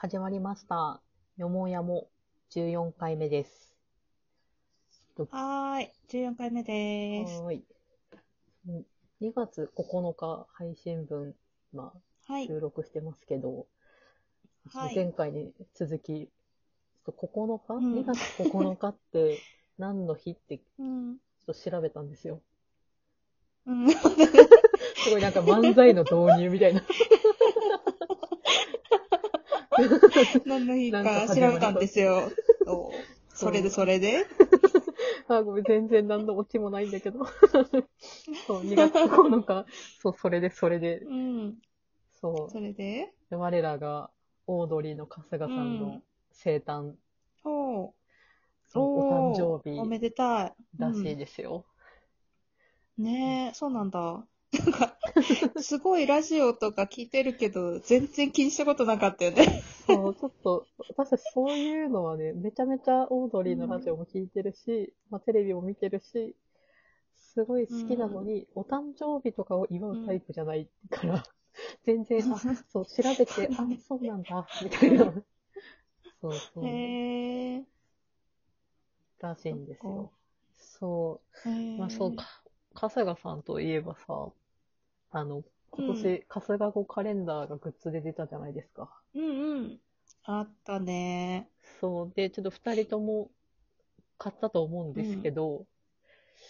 始まりました。よもやも14回目です。はーい、14回目でーす。はーい。うん2月9日配信分、まあ、はい、収録してますけど、はい前回に続き、ちょっと9日、うん ?2 月9日って 何の日ってちうん。ょっと調べたんですよ。うん。すごいなんか漫才の導入みたいな。何の日かか始まり調べたんですよ。おそれでそれで あ、ごめん、全然何のオチもないんだけど。そう、2月9日、そう、それで、それで、うん。そう。それで？で我らがオードリーの春日さんうのん生誕、おーそのお誕生おめ日でたい。らしいですよ。うんねえ、そうなんだ。なんか、すごいラジオとか聞いてるけど、全然気にしたことなかったよね。そう、ちょっと、私そういうのはね、めちゃめちゃオードリーのラジオも聞いてるし、まあテレビも見てるし、すごい好きなのに、お誕生日とかを祝うタイプじゃないから、全然、あ、そう、調べて、あ、そうなんだ、みたいな。そうそう。へえ。らしいんですよ。そう。まあそうか。春日さんといえばさ、あの、今年、春日語カレンダーがグッズで出たじゃないですか。うんうん。あったね。そう。で、ちょっと二人とも買ったと思うんですけど、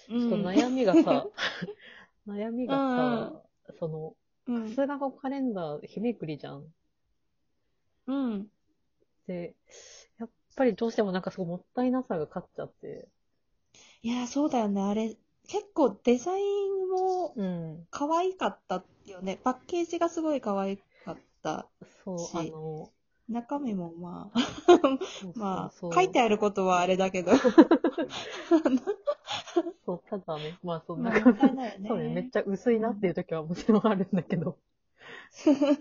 うちょっとん。悩みがさ、悩みがさ、その、うん。春日語カレンダー、日めくりじゃん。うん。で、やっぱりどうしてもなんかすごいもったいなさが勝っちゃって、いや、そうだよね。あれ、結構デザインもうん。可愛かったよね。パッケージがすごい可愛かった。そう、しあの、中身もまあ、そうまそう あ、書いてあることはあれだけど。そう、ただね、まあそんまなあ、もったいないよね。そうね、めっちゃ薄いなっていう時はもちろんあるんだけど、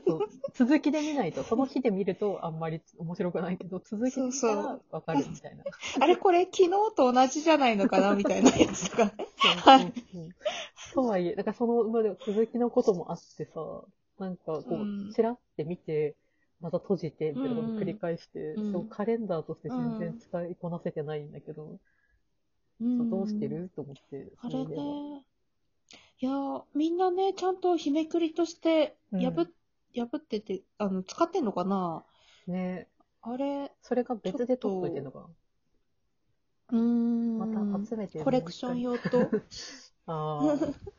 そう。続きで見ないと、その日で見るとあんまり面白くないけど、続きで見たらわかるみたいな。あれこれ昨日と同じじゃないのかなみたいなやつとかね。そうそうそうとはいえ、なんかその、まあ続きのこともあってさ、なんかこうちらって見て、また閉じて、みたいなことを繰り返して、うん。そうカレンダーとして全然使いこなせてないんだけど、うん。どうしてる？と思って、あれね。いや、みんなね、ちゃんと日めくりとして破っ、破ってて、あの、使ってんのかな？ねあれ、それが別で取っといてんのかな？うーん。また集めてコレクション用と。ああ。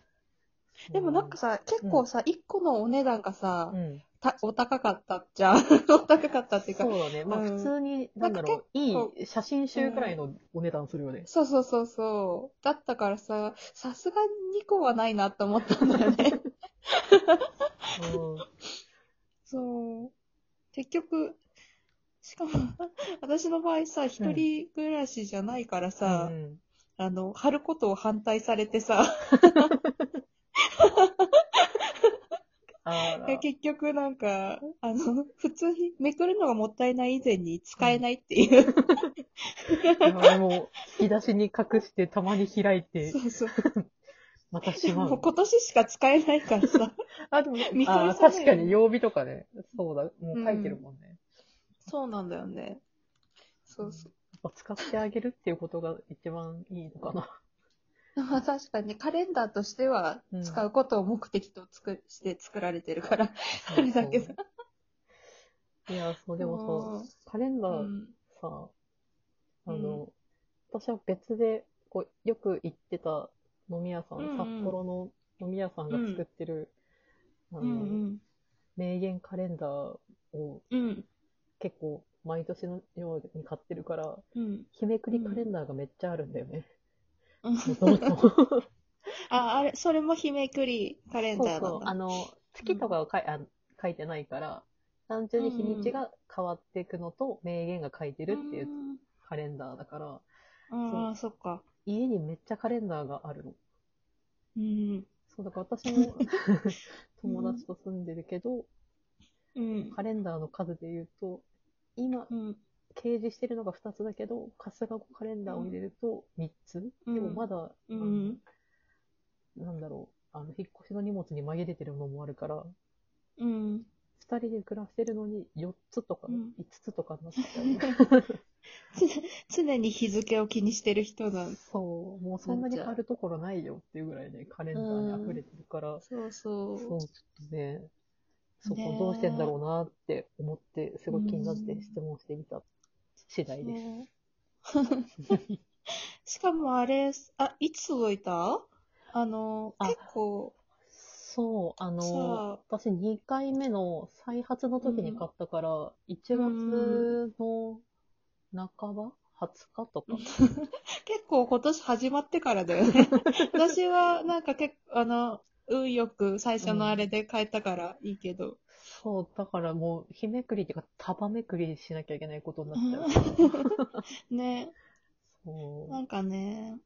でもなんかさ、結構さ、一個のお値段がさう、ん。たお高かったじゃん。お高かったっていうかそう。だね。まあうん普通に、なんだろう、いい写真集くらいのお値段するよね。そうそうそうそう。だったからさ、さすがに2個はないなって思ったんだよね。そう。結局、しかも、私の場合さ、一人暮らしじゃないからうさ、んうんあの、貼ることを反対されてさ。結局なんか、あの、普通にめくるのがもったいない以前に使えないっていう。あもう、引き出しに隠して、たまに開いてそ、うそう。またしまう。もう今年しか使えないからさ。あ、でも、あ確かに曜日とかね。そうだ。もう書いてるもんね。そうなんだよね。そうそう。使ってあげるっていうことが一番いいのかな。ま あ確かにカレンダーとしてはうん。使うことを目的と作して作られてるから、あれだけど。いや、そう、でもさ、カレンダーうん。さ、あの、私は別で、こう、よく行ってた飲み屋さん、うんうん。札幌の飲み屋さんが作ってる、あの、うんうん。名言カレンダーをうん。結構毎年のように買ってるから、うん。日めくりカレンダーがめっちゃあるんだよね。あ、あれ、それも日めくりカレンそうそう。ダーなんだ。あの、月とかをかい、あ書いてないから、単純に日にちが変わっていくのと、名言が書いてるっていうカレンダーだから、うんああ、そっか。家にめっちゃカレンダーがあるの。うん。そう、だから私も 友達と住んでるけど、うん。カレンダーの数で言うと、今、うん。掲示してるのが2つだけど、春日語カレンダーを入れると3つ、うん。でもまだ、うん。なんだろう、あの、引っ越しの荷物に紛れてるのもあるから、うん。二人で暮らしてるのに、4つとかうん。5つとかになっちゃう。常に日付を気にしてる人なんそう、もうそんなに貼るところないよっていうぐらいね、カレンダーに溢れてるから、そうそう。そう、ちょっとね、そこどうしてんだろうなって思って、すごい気になって質問してみた次第です。しかもあれ、あ、いつ届いた？あの、あ結構、そう、あの私2回目の再発の時に買ったから、1月の半ば ?20 日とか。結構今年始まってからだよね。私はなんか結構、あの、運よく最初のあれで買えたからいいけど。そう、だからもう、日めくりっていうか、束めくりしなきゃいけないことになっちゃう。ね、そう。なんかね、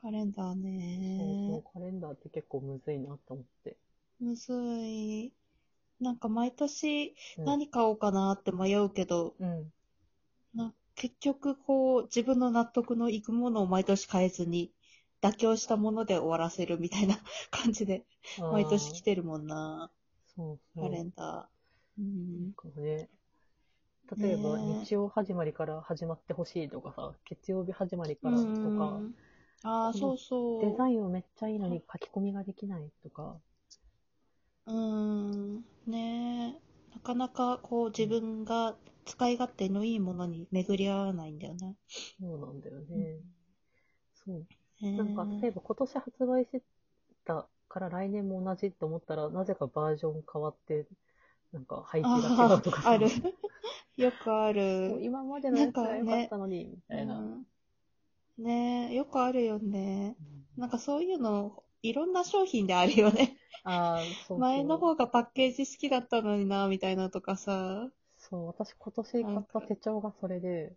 カレンダーそうそうね、カレンダーって結構むずいなと思って。むずい。なんか毎年うん何買おうかなって迷うけど、うん。な結局こう自分の納得のいくものを毎年変えずに妥協したもので終わらせるみたいな感じで毎年来ててるもんな、そうそう。カレンダー。うんね、例えば日曜始まりから始まってほしいとかさ、月曜日始まりからとか、うんああ、そうそう。デザインはめっちゃいいのに書き込みができないとか、うん。ねえ。なかなかこう自分が使い勝手のいいものに巡り合わないんだよね。そうなんだよね。そう。ねなんか、例えば今年発売してたから来年も同じと思ったら、なぜかバージョン変わって、なんか配置が違うとかさあある。よくある。今までのやつが良かったのに、みたいな。うんねえ、よくあるよね。なんかそういうの、いろんな商品であるよね。ああ、そう。前の方がパッケージ好きだったのにな、みたいなとかさ。そう、私今年買った手帳がそれで、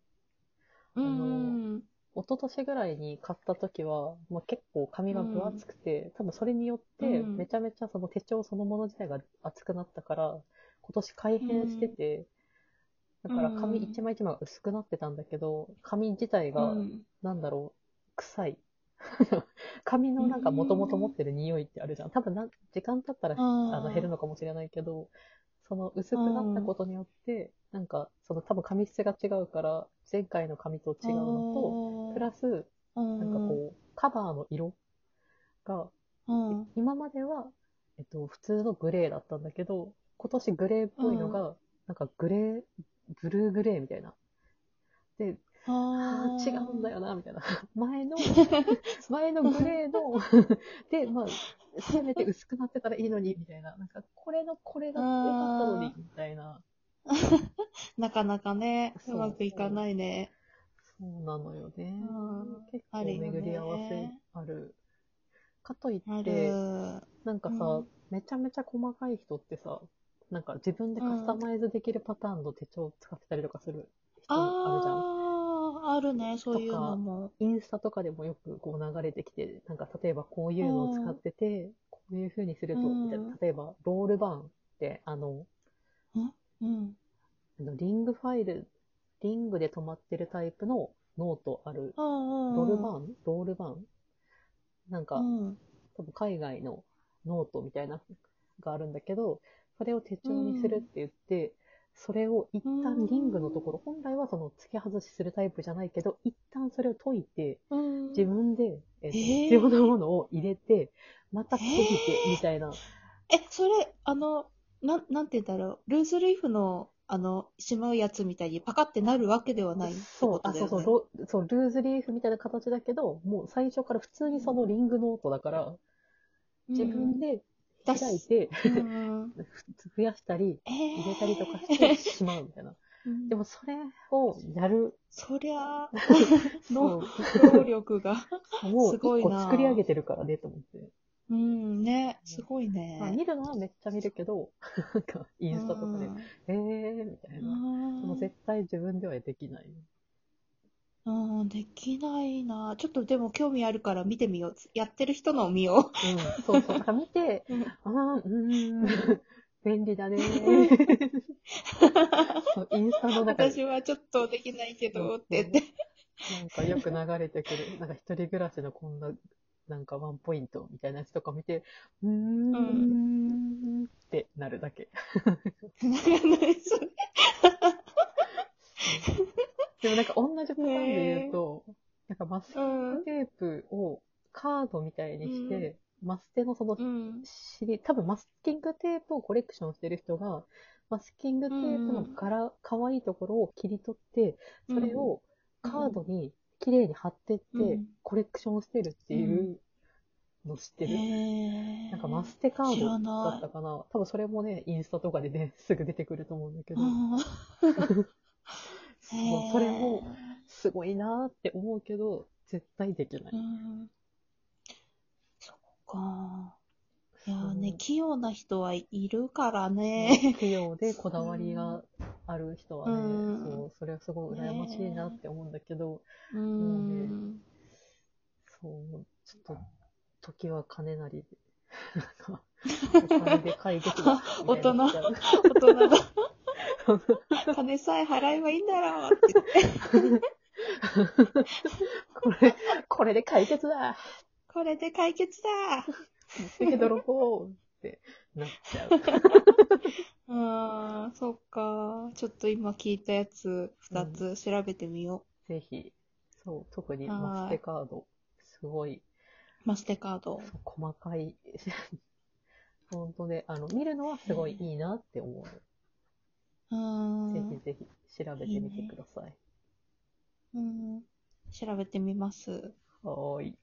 うのん。一昨年ぐらいに買った時は、まあ、結構紙が分厚くて、多分それによって、うん。めちゃめちゃその手帳そのもの自体が厚くなったから、今年改変してて、だから紙うん。一枚一枚が薄くなってたんだけど、紙自体が、うん。なんだろう、臭い。紙のなんか元々持ってる匂いってあるじゃん。多分な時間経ったら、うん。あの減るのかもしれないけど、その薄くなったことによって、なんかその多分紙質が違うから、前回の紙と違うのと、プラス、うん、なんかこう、カバーの色が、うん、今までは、えっと、普通のグレーだったんだけど、今年グレーっぽいのが、なんかグレー、ブルーグレーみたいな。で、ああー違うんだよな、みたいな。前の、前のグレーの、で、まあ、せめて薄くなってたらいいのに、みたいな。なんか、これのこれだったのに、みたいな。なかなかね、そううまくいかないね。そうなのよねうん。結構巡り合わせある。かといっあて、る。なんかさ、うんめちゃめちゃ細かい人ってさ、なんか自分でカスタマイズできるパターンの手帳を使ってたりとかする人もあるじゃん。あるね、そういうのも。インスタとかでもよくこう流れてきて、なんか例えばこういうのを使ってて、こういう風にすると、うん。みたいな。例えばロルバーンって、あの、うん。あのリングファイル、リングで止まってるタイプのノートある、ロロールバーン？ロールバーン？なんか、うん。多分海外のノートみたいながあるんだけど、それを手帳にするって言って、それを一旦リングのところ、本来はその付け外しするタイプじゃないけど、一旦それを解いて、うん。自分で、えっ必要なものを入れて、また閉じて、みたいな。え、それ、あの、なん、なんて言うんだろう。ルーズリーフの、あの、しまうやつみたいにパカってなるわけではないってそう、あ。そうそう、ロそう、ルーズリーフみたいな形だけど、もう最初から普通にそのリングノートだから、自分で開いて、うん。増やしたり、えー入れたりとかしてしまうみたいな。うんでもそれをやるそりゃ、のの、能力が。すごいな作り上げてるからねと思って。うん、ね、すごいまあ、ね。見るのはめっちゃ見るけど、なんかインスタとかで、うんえーみたいな。もう絶対自分ではできない。うん、できないな。ちょっとでも興味あるから見てみよう。やってる人のを見ようん、そうそう。か見て、う。うんああ、うーん、便利だね そうインスタの中で私はちょっとできないけど、って言って。なんかよく流れてくる、なんか一人暮らしのこんな、なんかワンポイントみたいなやつとか見て、うーんってなるだけ。なんかねそれ でもなんか同じパターンで言うと、なんかマスキうングん。テープをカードみたいにして、マステのそのうん。尻、多分マスキングテープをコレクションしてる人が、マスキングテープの柄、可愛いところを切り取って、それをカードに綺麗に貼ってってうん、コレクションしてるっていうの知ってる、へー。なんかマステカー知ドだったかな。多分それもね、インスタとかでね、すぐ出てくると思うんだけど、うんそうそれもすごいなーって思うけど、絶対できない。うんそっか。いやね、器用な人はいるからね。器用でこだわりがある人はね、うんそう、それはすごい羨ましいなって思うんだけど、うん。そう、ちょっと、時は金なりで、なんか、お金で解決だみたいになっちゃう。大人だ。金さえ払えばいいんだろうって言って。これ、これで解決だこれで解決だせけ泥棒ってなっちゃう。うーん、そっか。ちょっと今聞いたやつ、二つ調べてみよぜひ、そう、特にはいマステカード、すごい、う。マステカード。細かい、本当ね、あの、見るのはすごいいいなって思う。うーん。ぜひぜひ調べてみてください。うん。調べてみます。はーい。